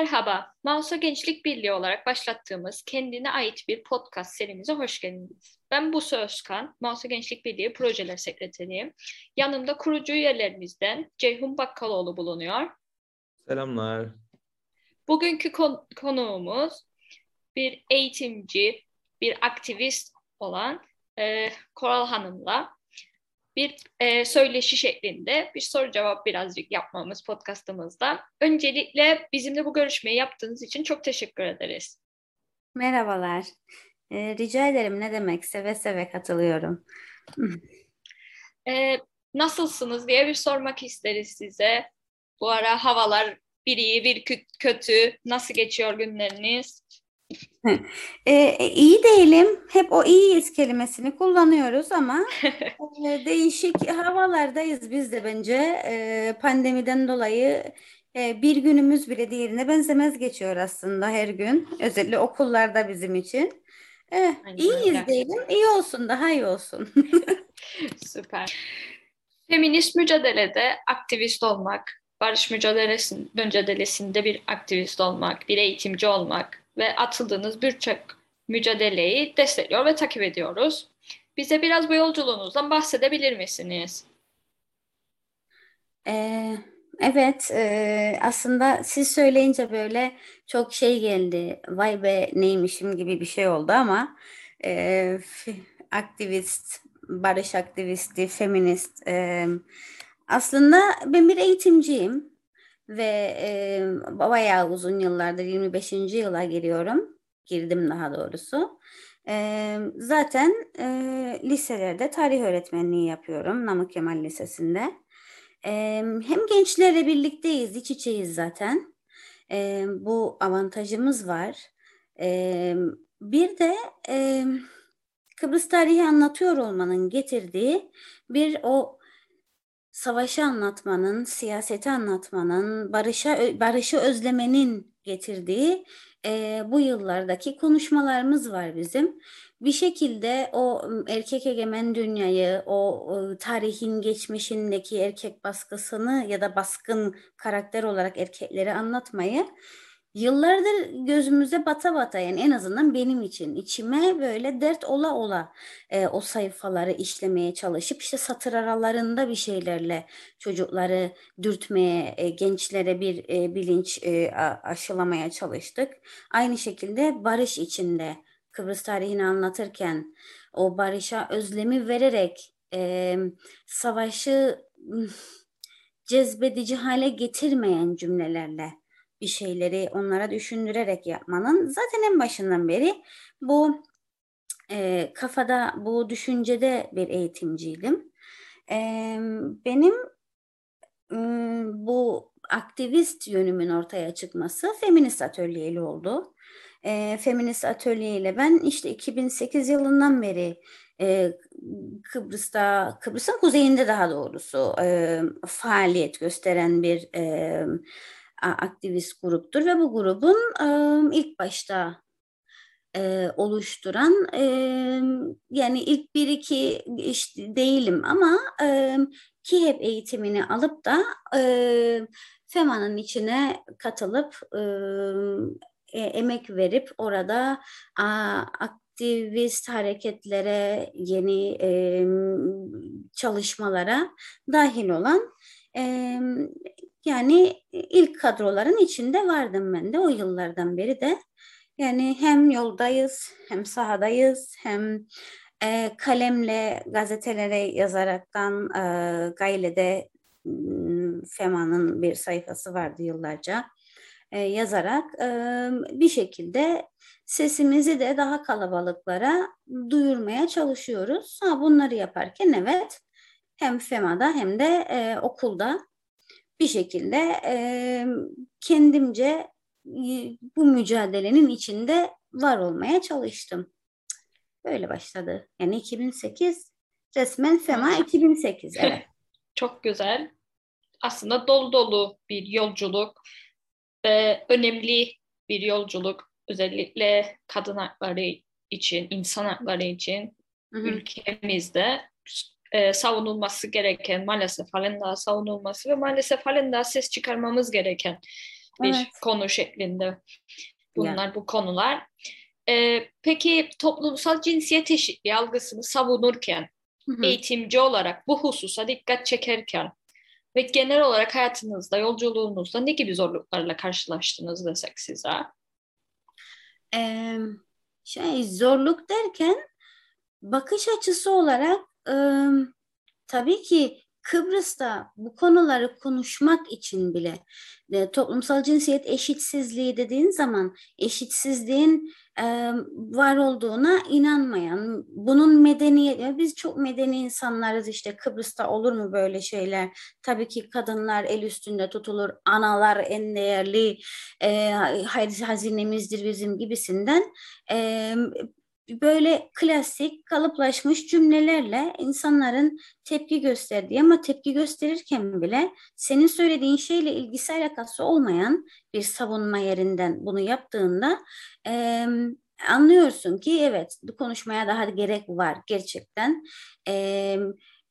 Merhaba, Mausa Gençlik Birliği olarak başlattığımız kendine ait bir podcast serimize hoş geldiniz. Ben Buse Özkan, Mausa Gençlik Birliği Projeler Sekreteriyim. Yanımda kurucu üyelerimizden Ceyhun Bakkaloğlu bulunuyor. Selamlar. Bugünkü kon- konuğumuz bir eğitimci, bir aktivist olan e, Koral Hanım'la bir e, söyleşi şeklinde bir soru cevap birazcık yapmamız podcastımızda. Öncelikle bizimle bu görüşmeyi yaptığınız için çok teşekkür ederiz. Merhabalar. Ee, rica ederim ne demek seve seve katılıyorum. e, nasılsınız diye bir sormak isteriz size. Bu ara havalar bir iyi bir kötü. Nasıl geçiyor günleriniz? E, iyi değilim. Hep o iyiyiz kelimesini kullanıyoruz ama e, değişik havalardayız biz de bence. E, pandemiden dolayı e, bir günümüz bile diğerine benzemez geçiyor aslında her gün. Özellikle okullarda bizim için. E, iyiyiz diyelim. İyi olsun, daha iyi olsun. Süper. Feminist mücadelede aktivist olmak, barış mücadelesinde bir aktivist olmak, bir eğitimci olmak, ve atıldığınız birçok mücadeleyi destekliyor ve takip ediyoruz. Bize biraz bu yolculuğunuzdan bahsedebilir misiniz? Ee, evet, e, aslında siz söyleyince böyle çok şey geldi. Vay be neymişim gibi bir şey oldu ama e, aktivist, barış aktivisti, feminist. E, aslında ben bir eğitimciyim ve e, bayağı uzun yıllardır 25. yıla giriyorum. Girdim daha doğrusu. E, zaten e, liselerde tarih öğretmenliği yapıyorum Namık Kemal Lisesi'nde. E, hem gençlerle birlikteyiz, iç içeyiz zaten. E, bu avantajımız var. E, bir de e, Kıbrıs tarihi anlatıyor olmanın getirdiği bir o savaşı anlatmanın, siyaseti anlatmanın, barışa barışı özlemenin getirdiği e, bu yıllardaki konuşmalarımız var bizim. Bir şekilde o erkek egemen dünyayı, o, o tarihin geçmişindeki erkek baskısını ya da baskın karakter olarak erkekleri anlatmayı yıllardır gözümüze bata bata yani en azından benim için içime böyle dert ola ola e, o sayfaları işlemeye çalışıp işte satır aralarında bir şeylerle çocukları dürtmeye, e, gençlere bir e, bilinç e, aşılamaya çalıştık. Aynı şekilde barış içinde Kıbrıs tarihini anlatırken o barışa özlemi vererek e, savaşı cezbedici hale getirmeyen cümlelerle bir şeyleri onlara düşündürerek yapmanın zaten en başından beri bu e, kafada, bu düşüncede bir eğitimciydim. E, benim e, bu aktivist yönümün ortaya çıkması feminist atölyeli oldu. E, feminist atölyeyle ben işte 2008 yılından beri e, Kıbrıs'ta, Kıbrıs'ın kuzeyinde daha doğrusu e, faaliyet gösteren bir e, aktivist gruptur ve bu grubun ilk başta oluşturan yani ilk bir iki işte değilim ama ki hep eğitimini alıp da FEMA'nın içine katılıp e, emek verip orada aktivist hareketlere, yeni çalışmalara dahil olan yani ilk kadroların içinde vardım ben de o yıllardan beri de. Yani hem yoldayız, hem sahadayız, hem e, kalemle gazetelere yazaraktan e, Gaile'de FEMA'nın bir sayfası vardı yıllarca e, yazarak e, bir şekilde sesimizi de daha kalabalıklara duyurmaya çalışıyoruz. Ha, bunları yaparken evet hem FEMA'da hem de e, okulda bir şekilde e, kendimce bu mücadelenin içinde var olmaya çalıştım. Böyle başladı. Yani 2008 resmen FEMA 2008 evet. Çok güzel. Aslında dolu dolu bir yolculuk ve önemli bir yolculuk. Özellikle kadın hakları için, insan hakları için hı hı. ülkemizde e, savunulması gereken maalesef halen daha savunulması ve maalesef halen daha ses çıkarmamız gereken bir evet. konu şeklinde bunlar yani. bu konular. Ee, peki toplumsal cinsiyet eşitliği algısını savunurken hı hı. eğitimci olarak bu hususa dikkat çekerken ve genel olarak hayatınızda, yolculuğunuzda ne gibi zorluklarla karşılaştınız desek size? Ee, şey zorluk derken bakış açısı olarak e, tabii ki Kıbrıs'ta bu konuları konuşmak için bile e, toplumsal cinsiyet eşitsizliği dediğin zaman eşitsizliğin e, var olduğuna inanmayan, bunun medeniyet, biz çok medeni insanlarız işte Kıbrıs'ta olur mu böyle şeyler? Tabii ki kadınlar el üstünde tutulur, analar en değerli e, hazinemizdir bizim gibisinden e, böyle klasik kalıplaşmış cümlelerle insanların tepki gösterdiği ama tepki gösterirken bile senin söylediğin şeyle ilgisi alakası olmayan bir savunma yerinden bunu yaptığında e, anlıyorsun ki evet konuşmaya daha gerek var gerçekten. E,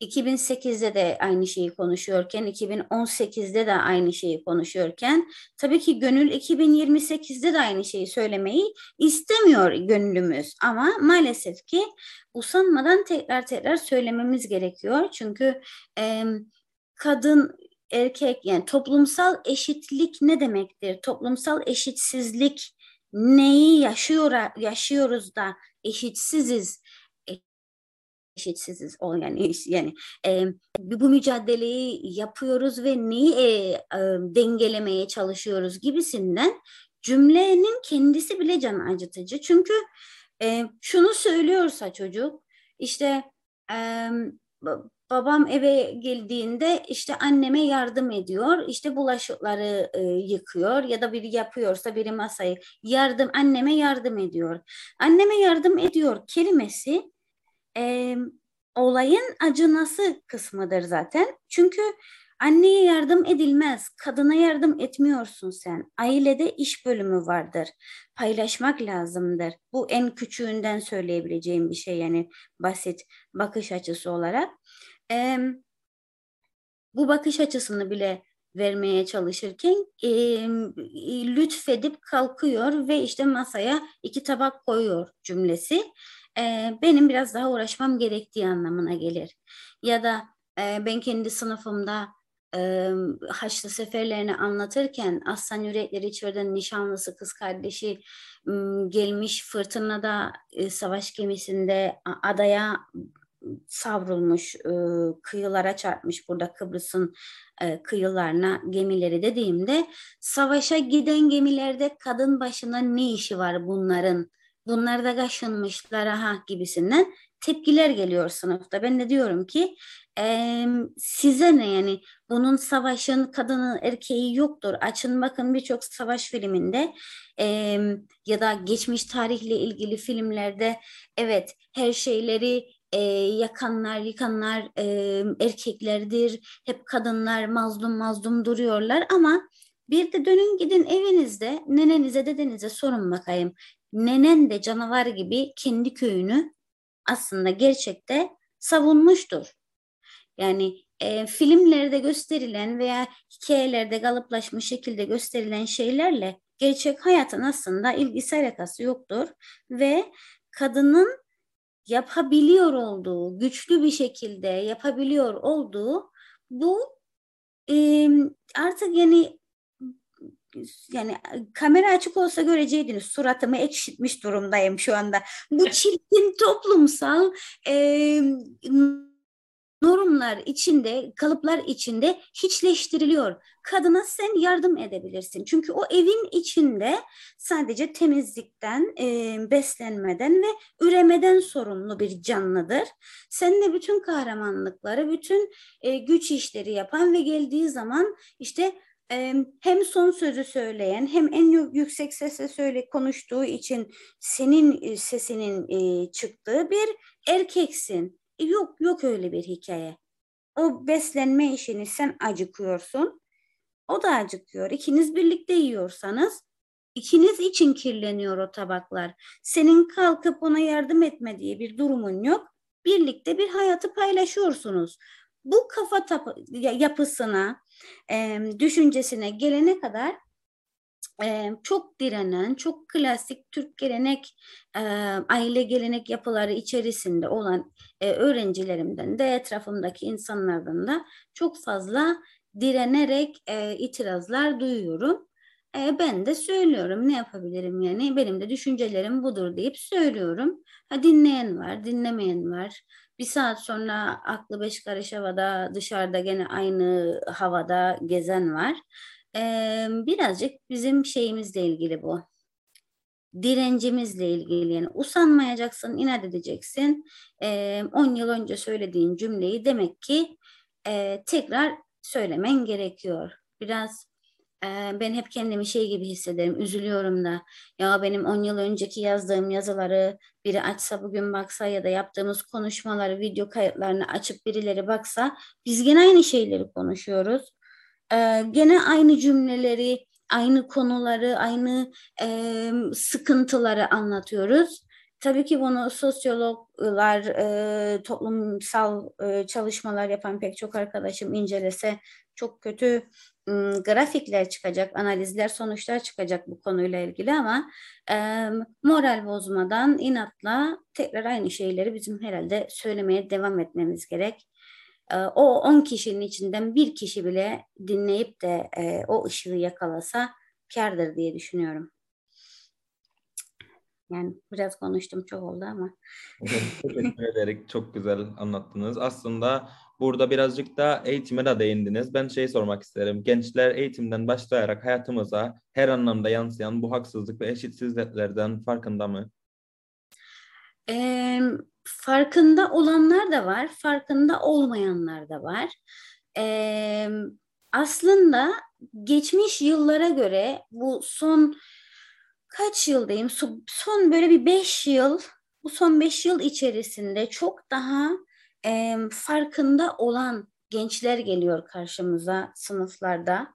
2008'de de aynı şeyi konuşuyorken, 2018'de de aynı şeyi konuşuyorken, tabii ki gönül 2028'de de aynı şeyi söylemeyi istemiyor gönlümüz. Ama maalesef ki usanmadan tekrar tekrar söylememiz gerekiyor. Çünkü e, kadın erkek yani toplumsal eşitlik ne demektir? Toplumsal eşitsizlik neyi yaşıyor yaşıyoruz da eşitsiziz eşitsiziz. O yani yani e, bu mücadeleyi yapıyoruz ve neyi e, e, dengelemeye çalışıyoruz gibisinden cümlenin kendisi bile can acıtıcı. Çünkü e, şunu söylüyorsa çocuk işte e, babam eve geldiğinde işte anneme yardım ediyor işte bulaşıkları e, yıkıyor ya da biri yapıyorsa biri masayı yardım anneme yardım ediyor. Anneme yardım ediyor kelimesi e, olayın acınası kısmıdır zaten. Çünkü anneye yardım edilmez, kadına yardım etmiyorsun sen. Ailede iş bölümü vardır. Paylaşmak lazımdır. Bu en küçüğünden söyleyebileceğim bir şey yani basit bakış açısı olarak. E, bu bakış açısını bile vermeye çalışırken e, lütfedip kalkıyor ve işte masaya iki tabak koyuyor cümlesi e, benim biraz daha uğraşmam gerektiği anlamına gelir. Ya da e, ben kendi sınıfımda e, Haçlı seferlerini anlatırken Aslan Yürekleri içeriden nişanlısı kız kardeşi gelmiş fırtınada e, savaş gemisinde adaya savrulmuş, e, kıyılara çarpmış burada Kıbrıs'ın e, kıyılarına gemileri dediğimde savaşa giden gemilerde kadın başına ne işi var bunların bunlar da kaşınmışlar aha gibisinden tepkiler geliyor sınıfta. Ben de diyorum ki e, size ne yani bunun savaşın kadını erkeği yoktur. Açın bakın birçok savaş filminde e, ya da geçmiş tarihle ilgili filmlerde evet her şeyleri e, yakanlar, yıkanlar e, erkeklerdir. Hep kadınlar mazlum mazlum duruyorlar ama bir de dönün gidin evinizde nenenize dedenize sorun bakayım nenen de canavar gibi kendi köyünü aslında gerçekte savunmuştur. Yani e, filmlerde gösterilen veya hikayelerde kalıplaşmış şekilde gösterilen şeylerle gerçek hayatın aslında ilgisi alakası yoktur ve kadının yapabiliyor olduğu, güçlü bir şekilde yapabiliyor olduğu bu e, artık yani yani kamera açık olsa göreceydiniz suratımı ekşitmiş durumdayım şu anda. Bu çirkin toplumsal e, normlar içinde, kalıplar içinde hiçleştiriliyor. Kadına sen yardım edebilirsin. Çünkü o evin içinde sadece temizlikten, e, beslenmeden ve üremeden sorumlu bir canlıdır. Sen de bütün kahramanlıkları, bütün e, güç işleri yapan ve geldiği zaman işte hem son sözü söyleyen hem en yüksek sesle söyle konuştuğu için senin sesinin çıktığı bir erkeksin. E, yok yok öyle bir hikaye. O beslenme işini sen acıkıyorsun. O da acıkıyor. İkiniz birlikte yiyorsanız ikiniz için kirleniyor o tabaklar. Senin kalkıp ona yardım etme diye bir durumun yok. Birlikte bir hayatı paylaşıyorsunuz. Bu kafa yapısına, e, düşüncesine gelene kadar e, çok direnen, çok klasik Türk gelenek, e, aile gelenek yapıları içerisinde olan e, öğrencilerimden de etrafımdaki insanlardan da çok fazla direnerek e, itirazlar duyuyorum. E, ben de söylüyorum ne yapabilirim yani benim de düşüncelerim budur deyip söylüyorum. Ha, dinleyen var, dinlemeyen var. Bir saat sonra aklı beş karış havada dışarıda gene aynı havada gezen var. E, birazcık bizim şeyimizle ilgili bu. Direncimizle ilgili yani usanmayacaksın, inat edeceksin. 10 yıl önce söylediğin cümleyi demek ki e, tekrar söylemen gerekiyor. Biraz ben hep kendimi şey gibi hissederim, üzülüyorum da. Ya benim 10 yıl önceki yazdığım yazıları biri açsa bugün baksa ya da yaptığımız konuşmaları, video kayıtlarını açıp birileri baksa biz gene aynı şeyleri konuşuyoruz. Gene aynı cümleleri, aynı konuları, aynı sıkıntıları anlatıyoruz. Tabii ki bunu sosyologlar, toplumsal çalışmalar yapan pek çok arkadaşım incelese çok kötü grafikler çıkacak, analizler, sonuçlar çıkacak bu konuyla ilgili ama e, moral bozmadan inatla tekrar aynı şeyleri bizim herhalde söylemeye devam etmemiz gerek. E, o 10 kişinin içinden bir kişi bile dinleyip de e, o ışığı yakalasa kardır diye düşünüyorum. Yani biraz konuştum çok oldu ama. Teşekkür ederek çok güzel anlattınız. Aslında burada birazcık da eğitime de değindiniz. Ben şey sormak isterim. Gençler eğitimden başlayarak hayatımıza her anlamda yansıyan bu haksızlık ve eşitsizliklerden farkında mı? E, farkında olanlar da var, farkında olmayanlar da var. E, aslında geçmiş yıllara göre bu son kaç yıldayım? Son böyle bir beş yıl, bu son beş yıl içerisinde çok daha e, farkında olan gençler geliyor karşımıza sınıflarda.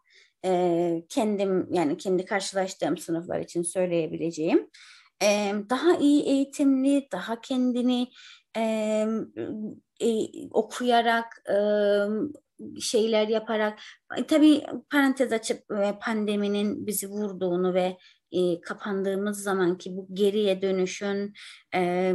E, kendim yani kendi karşılaştığım sınıflar için söyleyebileceğim. E, daha iyi eğitimli, daha kendini e, e, okuyarak, e, şeyler yaparak tabii parantez açıp pandeminin bizi vurduğunu ve e, kapandığımız zaman ki bu geriye dönüşün e,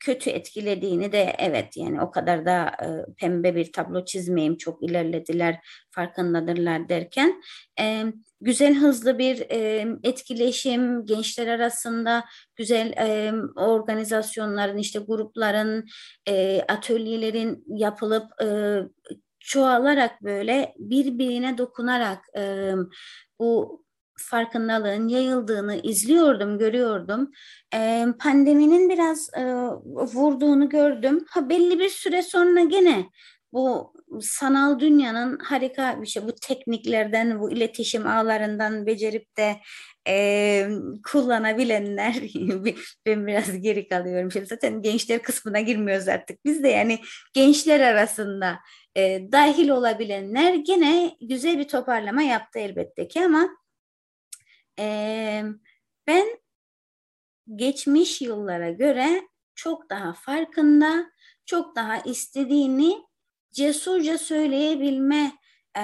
kötü etkilediğini de evet yani o kadar da e, pembe bir tablo çizmeyeyim çok ilerlediler farkındadırlar derken e, güzel hızlı bir e, etkileşim gençler arasında güzel e, organizasyonların işte grupların e, atölyelerin yapılıp e, çoğalarak böyle birbirine dokunarak e, bu farkındalığın yayıldığını izliyordum, görüyordum. E, pandeminin biraz e, vurduğunu gördüm. Ha belli bir süre sonra gene bu sanal dünyanın harika bir şey. Bu tekniklerden, bu iletişim ağlarından becerip de e, kullanabilenler ben biraz geri kalıyorum. Şimdi zaten gençler kısmına girmiyoruz artık. Biz de yani gençler arasında e, dahil olabilenler gene güzel bir toparlama yaptı elbette ki ama e, ben geçmiş yıllara göre çok daha farkında, çok daha istediğini cesurca söyleyebilme e,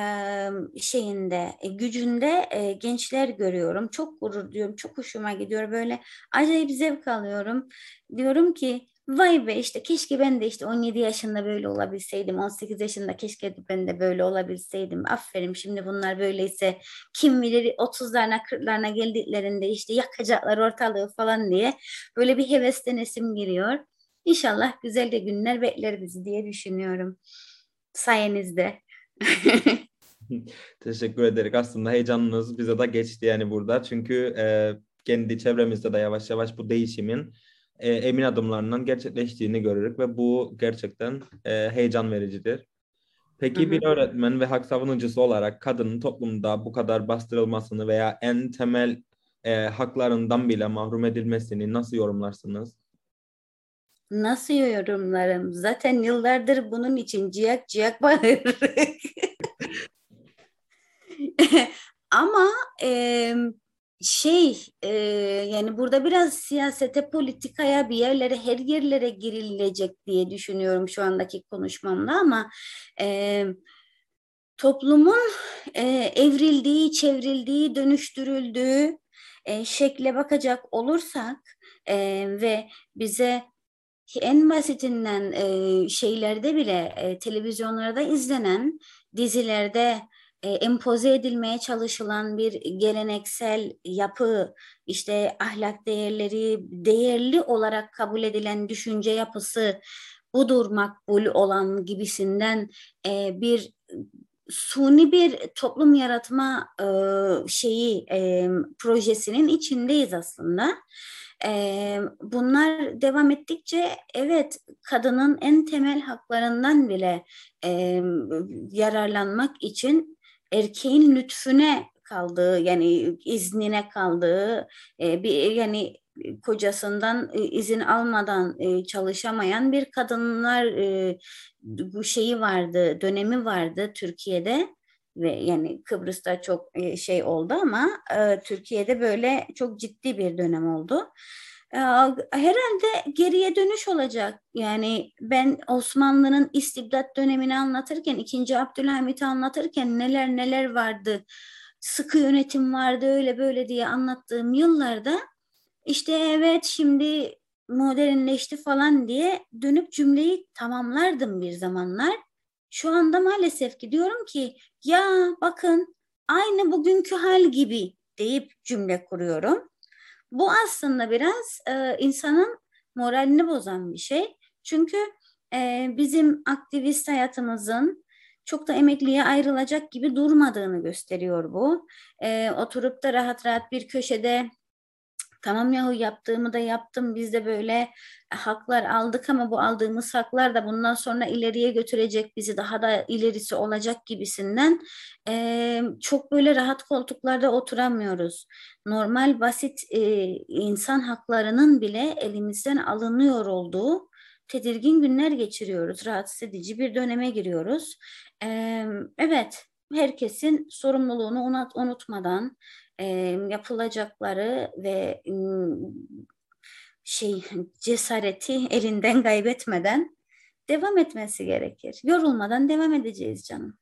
şeyinde, gücünde e, gençler görüyorum. Çok gurur duyuyorum, çok hoşuma gidiyor. Böyle acayip zevk alıyorum. Diyorum ki vay be işte keşke ben de işte 17 yaşında böyle olabilseydim, 18 yaşında keşke ben de böyle olabilseydim. Aferin şimdi bunlar böyleyse kim bilir 30'larına 40'larına geldiklerinde işte yakacaklar ortalığı falan diye böyle bir hevesten esim giriyor. İnşallah güzel de günler bekler bizi diye düşünüyorum. Sayenizde. Teşekkür ederim. Aslında heyecanınız bize de geçti yani burada. Çünkü e, kendi çevremizde de yavaş yavaş bu değişimin e, emin adımlarından gerçekleştiğini görürük ve bu gerçekten e, heyecan vericidir. Peki hı hı. bir öğretmen ve hak savunucusu olarak kadının toplumda bu kadar bastırılmasını veya en temel e, haklarından bile mahrum edilmesini nasıl yorumlarsınız? Nasıl yorumlarım? Zaten yıllardır bunun için ciyak ciyak bağırırık. Ama e, şey e, yani burada biraz siyasete, politikaya bir yerlere, her yerlere girilecek diye düşünüyorum şu andaki konuşmamda ama e, toplumun e, evrildiği, çevrildiği, dönüştürüldüğü e, şekle bakacak olursak e, ve bize en basitinden e, şeylerde bile e, televizyonlarda izlenen dizilerde e, empoze edilmeye çalışılan bir geleneksel yapı, işte ahlak değerleri değerli olarak kabul edilen düşünce yapısı budur makbul olan gibisinden e, bir suni bir toplum yaratma e, şeyi e, projesinin içindeyiz aslında. E, bunlar devam ettikçe evet kadının en temel haklarından bile e, yararlanmak için erkeğin lütfüne kaldığı yani iznine kaldığı e, bir yani kocasından e, izin almadan e, çalışamayan bir kadınlar e, bu şeyi vardı dönemi vardı Türkiye'de ve yani Kıbrıs'ta çok şey oldu ama Türkiye'de böyle çok ciddi bir dönem oldu. Herhalde geriye dönüş olacak. Yani ben Osmanlı'nın istibdat dönemini anlatırken, 2. Abdülhamit'i anlatırken neler neler vardı, sıkı yönetim vardı öyle böyle diye anlattığım yıllarda işte evet şimdi modernleşti falan diye dönüp cümleyi tamamlardım bir zamanlar. Şu anda maalesef ki diyorum ki ya bakın aynı bugünkü hal gibi deyip cümle kuruyorum. Bu aslında biraz e, insanın moralini bozan bir şey. Çünkü e, bizim aktivist hayatımızın çok da emekliye ayrılacak gibi durmadığını gösteriyor bu. E, oturup da rahat rahat bir köşede tamam yahu yaptığımı da yaptım biz de böyle e, haklar aldık ama bu aldığımız haklar da bundan sonra ileriye götürecek bizi daha da ilerisi olacak gibisinden e, çok böyle rahat koltuklarda oturamıyoruz. Normal basit e, insan haklarının bile elimizden alınıyor olduğu tedirgin günler geçiriyoruz. Rahatsız edici bir döneme giriyoruz. E, evet herkesin sorumluluğunu unut, unutmadan e, yapılacakları ve e, şey cesareti elinden kaybetmeden devam etmesi gerekir. Yorulmadan devam edeceğiz canım.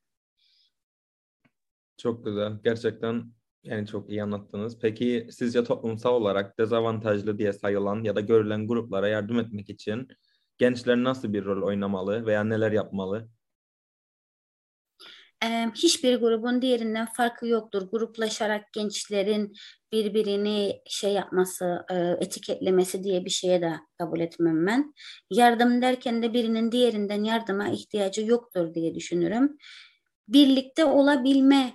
Çok güzel. Gerçekten yani çok iyi anlattınız. Peki sizce toplumsal olarak dezavantajlı diye sayılan ya da görülen gruplara yardım etmek için gençler nasıl bir rol oynamalı veya neler yapmalı? Hiçbir grubun diğerinden farkı yoktur. Gruplaşarak gençlerin birbirini şey yapması, etiketlemesi diye bir şeye de kabul etmem ben. Yardım derken de birinin diğerinden yardıma ihtiyacı yoktur diye düşünürüm. Birlikte olabilme,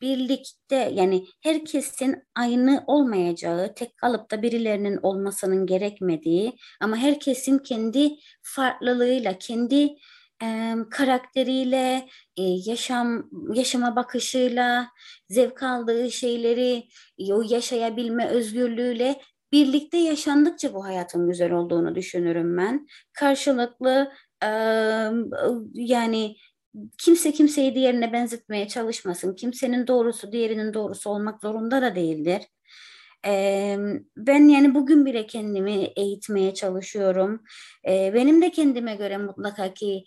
birlikte yani herkesin aynı olmayacağı, tek kalıpta birilerinin olmasının gerekmediği ama herkesin kendi farklılığıyla, kendi e, karakteriyle, e, yaşam yaşama bakışıyla, zevk aldığı şeyleri o yaşayabilme özgürlüğüyle birlikte yaşandıkça bu hayatın güzel olduğunu düşünürüm ben. Karşılıklı e, yani kimse kimseyi diğerine benzetmeye çalışmasın. Kimsenin doğrusu diğerinin doğrusu olmak zorunda da değildir. Ben yani bugün bile kendimi eğitmeye çalışıyorum. Benim de kendime göre mutlaka ki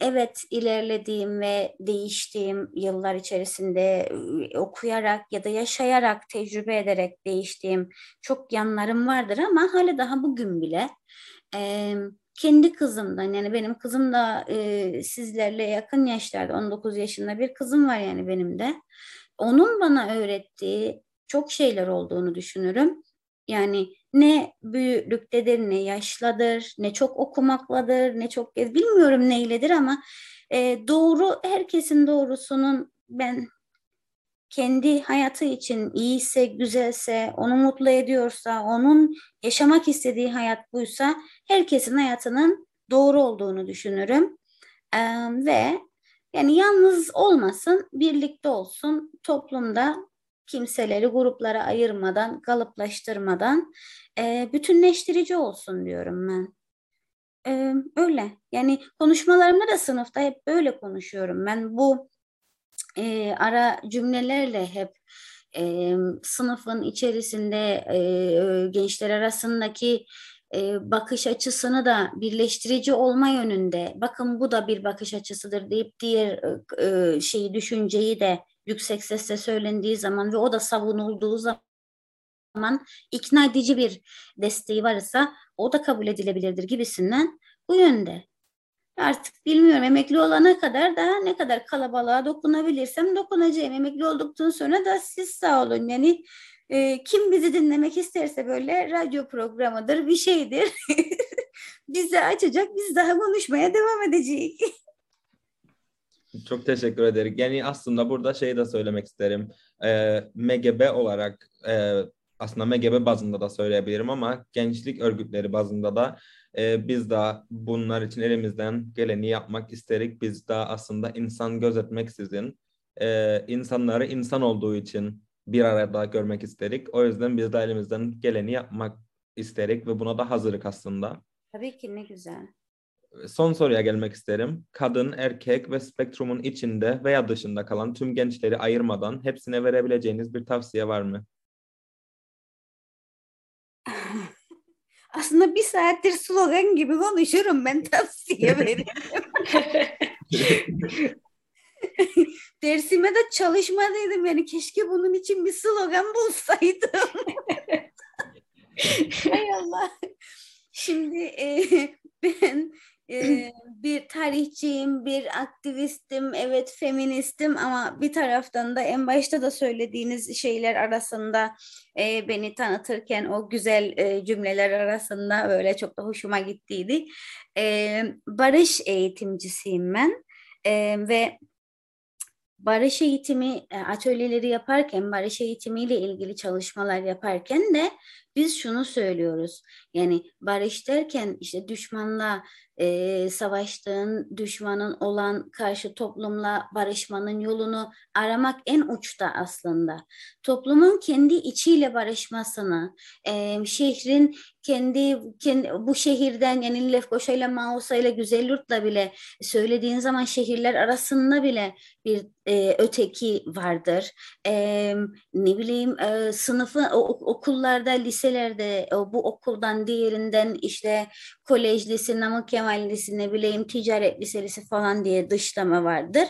evet ilerlediğim ve değiştiğim yıllar içerisinde okuyarak ya da yaşayarak, tecrübe ederek değiştiğim çok yanlarım vardır ama hala daha bugün bile kendi kızımdan yani benim kızım da sizlerle yakın yaşlarda 19 yaşında bir kızım var yani benim de. Onun bana öğrettiği çok şeyler olduğunu düşünürüm. Yani ne büyüklüktedir, ne yaşladır, ne çok okumakladır, ne çok bilmiyorum neyledir ama e, doğru herkesin doğrusunun ben kendi hayatı için iyiyse, güzelse, onu mutlu ediyorsa, onun yaşamak istediği hayat buysa herkesin hayatının doğru olduğunu düşünürüm. Ee, ve yani yalnız olmasın, birlikte olsun, toplumda kimseleri gruplara ayırmadan, kalıplaştırmadan e, bütünleştirici olsun diyorum ben. E, öyle. Yani konuşmalarımda da sınıfta hep böyle konuşuyorum. Ben bu e, ara cümlelerle hep e, sınıfın içerisinde e, gençler arasındaki e, bakış açısını da birleştirici olma yönünde bakın bu da bir bakış açısıdır deyip diğer e, şeyi düşünceyi de yüksek sesle söylendiği zaman ve o da savunulduğu zaman ikna edici bir desteği varsa o da kabul edilebilirdir gibisinden bu yönde. Artık bilmiyorum emekli olana kadar da ne kadar kalabalığa dokunabilirsem dokunacağım. Emekli olduktan sonra da siz sağ olun. Yani e, kim bizi dinlemek isterse böyle radyo programıdır bir şeydir. Bizi açacak biz daha konuşmaya devam edeceğiz. Çok teşekkür ederim. Yani aslında burada şey de söylemek isterim. E, MGB olarak e, aslında MGB bazında da söyleyebilirim ama gençlik örgütleri bazında da e, biz de bunlar için elimizden geleni yapmak isterik. Biz de aslında insan gözetmeksizin e, insanları insan olduğu için bir arada görmek isterik. O yüzden biz de elimizden geleni yapmak isterik ve buna da hazırlık aslında. Tabii ki ne güzel. Son soruya gelmek isterim. Kadın, erkek ve spektrumun içinde veya dışında kalan tüm gençleri ayırmadan hepsine verebileceğiniz bir tavsiye var mı? Aslında bir saattir slogan gibi konuşurum ben tavsiye veririm. Dersime de çalışmadıydım yani keşke bunun için bir slogan bulsaydım. Hay Allah. Şimdi e, ben e, bir tarihçiyim, bir aktivistim, evet feministim ama bir taraftan da en başta da söylediğiniz şeyler arasında e, beni tanıtırken o güzel e, cümleler arasında böyle çok da hoşuma gittiydi. E, barış eğitimcisiyim ben e, ve barış eğitimi e, atölyeleri yaparken, barış eğitimiyle ilgili çalışmalar yaparken de biz şunu söylüyoruz. Yani barış derken işte düşmanla e, savaştığın düşmanın olan karşı toplumla barışmanın yolunu aramak en uçta aslında. Toplumun kendi içiyle barışmasını, e, şehrin kendi, kendi bu şehirden yani Lefkoşa ile Mausa ile Güzelyurt'la bile söylediğin zaman şehirler arasında bile bir e, öteki vardır. E, ne bileyim e, sınıfı o, okullarda, liselerde bu okuldan diğerinden işte kolej, lise, Namık Kemal Lisesi, ne bileyim ticaret lisesi falan diye dışlama vardır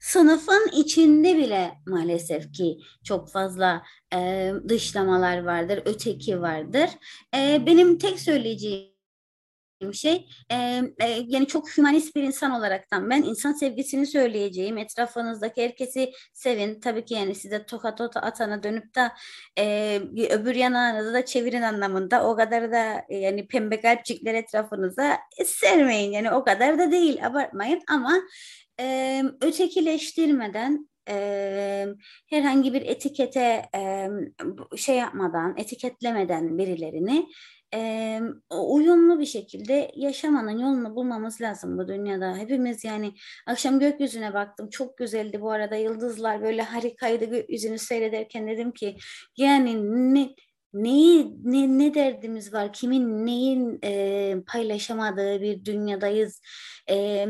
sınıfın içinde bile maalesef ki çok fazla e, dışlamalar vardır, öteki vardır. E, benim tek söyleyeceğim şey. E, e, yani çok hümanist bir insan olaraktan ben insan sevgisini söyleyeceğim. Etrafınızdaki herkesi sevin. Tabii ki yani size tokat atana dönüp de e, öbür yanağınızı da çevirin anlamında. O kadar da e, yani pembe kalpçikler etrafınıza e, sermeyin. Yani o kadar da değil abartmayın. Ama e, ötekileştirmeden herhangi bir etikete şey yapmadan, etiketlemeden birilerini e, uyumlu bir şekilde yaşamanın yolunu bulmamız lazım bu dünyada. Hepimiz yani akşam gökyüzüne baktım çok güzeldi bu arada yıldızlar böyle harikaydı gökyüzünü seyrederken dedim ki yani ne neyi ne, ne derdimiz var kimin neyin e, paylaşamadığı bir dünyadayız e,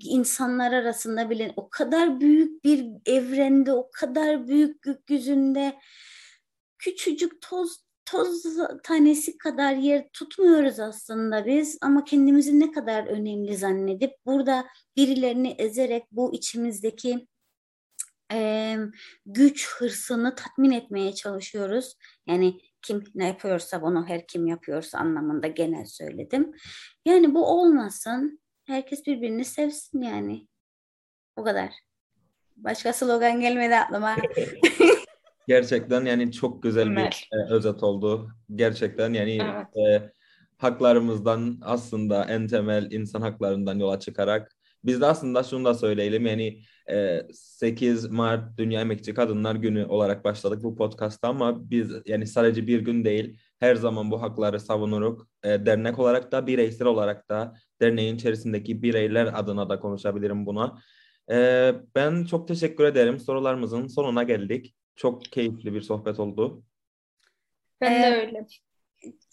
insanlar arasında bile o kadar büyük bir evrende o kadar büyük gökyüzünde küçücük toz toz tanesi kadar yer tutmuyoruz aslında biz ama kendimizi ne kadar önemli zannedip burada birilerini ezerek bu içimizdeki e, güç hırsını tatmin etmeye çalışıyoruz. Yani kim ne yapıyorsa bunu her kim yapıyorsa anlamında genel söyledim. Yani bu olmasın. Herkes birbirini sevsin yani. O kadar. Başka slogan gelmedi aklıma. Gerçekten yani çok güzel bir e, özet oldu. Gerçekten yani evet. e, haklarımızdan aslında en temel insan haklarından yola çıkarak biz de aslında şunu da söyleyelim yani e, 8 Mart Dünya Emekçi Kadınlar Günü olarak başladık bu podcast'ta ama biz yani sadece bir gün değil her zaman bu hakları savunuruk. E, dernek olarak da bireysel olarak da derneğin içerisindeki bireyler adına da konuşabilirim buna. E, ben çok teşekkür ederim. Sorularımızın sonuna geldik. Çok keyifli bir sohbet oldu. Ben de öyle.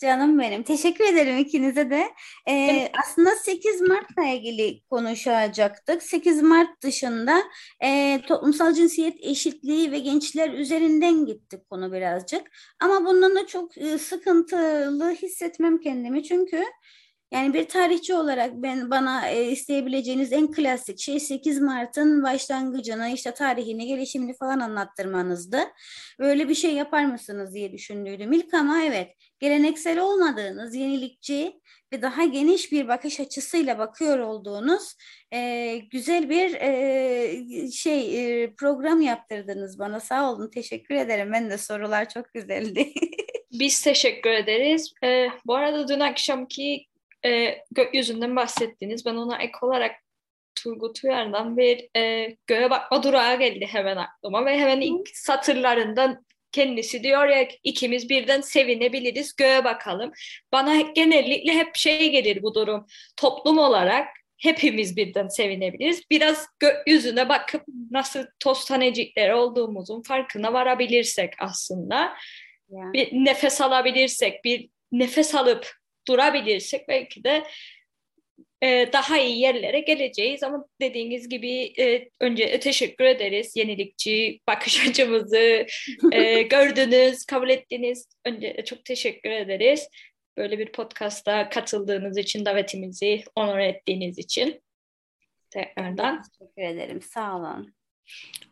Canım benim. Teşekkür ederim ikinize de. Ee, aslında 8 Mart'la ilgili konuşacaktık. 8 Mart dışında e, toplumsal cinsiyet eşitliği ve gençler üzerinden gittik konu birazcık. Ama bundan da çok e, sıkıntılı hissetmem kendimi. Çünkü yani bir tarihçi olarak ben bana e, isteyebileceğiniz en klasik şey 8 Mart'ın başlangıcını, işte tarihini, gelişimini falan anlattırmanızdı. Böyle bir şey yapar mısınız diye düşündüydüm ilk ama evet geleneksel olmadığınız, yenilikçi ve daha geniş bir bakış açısıyla bakıyor olduğunuz e, güzel bir e, şey e, program yaptırdınız bana. Sağ olun, teşekkür ederim. Ben de sorular çok güzeldi. Biz teşekkür ederiz. Ee, bu arada dün akşamki e, gökyüzünden bahsettiniz. Ben ona ek olarak Turgut Uyar'dan bir e, göğe bakma durağı geldi hemen aklıma ve hemen ilk satırlarından kendisi diyor ya ikimiz birden sevinebiliriz göğe bakalım. Bana genellikle hep şey gelir bu durum toplum olarak hepimiz birden sevinebiliriz. Biraz gökyüzüne bakıp nasıl toz tanecikler olduğumuzun farkına varabilirsek aslında yani. bir nefes alabilirsek bir nefes alıp durabilirsek belki de e, daha iyi yerlere geleceğiz ama dediğiniz gibi e, önce teşekkür ederiz yenilikçi bakış açımızı e, gördünüz, kabul ettiniz. Önce çok teşekkür ederiz. Böyle bir podcasta katıldığınız için, davetimizi onur ettiğiniz için tekrardan. Teşekkür ederim, sağ olun.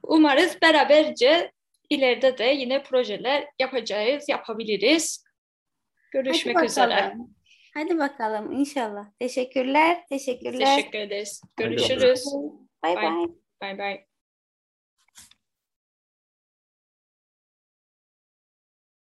Umarız beraberce ileride de yine projeler yapacağız, yapabiliriz. Görüşmek üzere. Hadi bakalım inşallah. Teşekkürler. Teşekkürler. Teşekkür ederiz. Görüşürüz. Bay bay. Bay bay.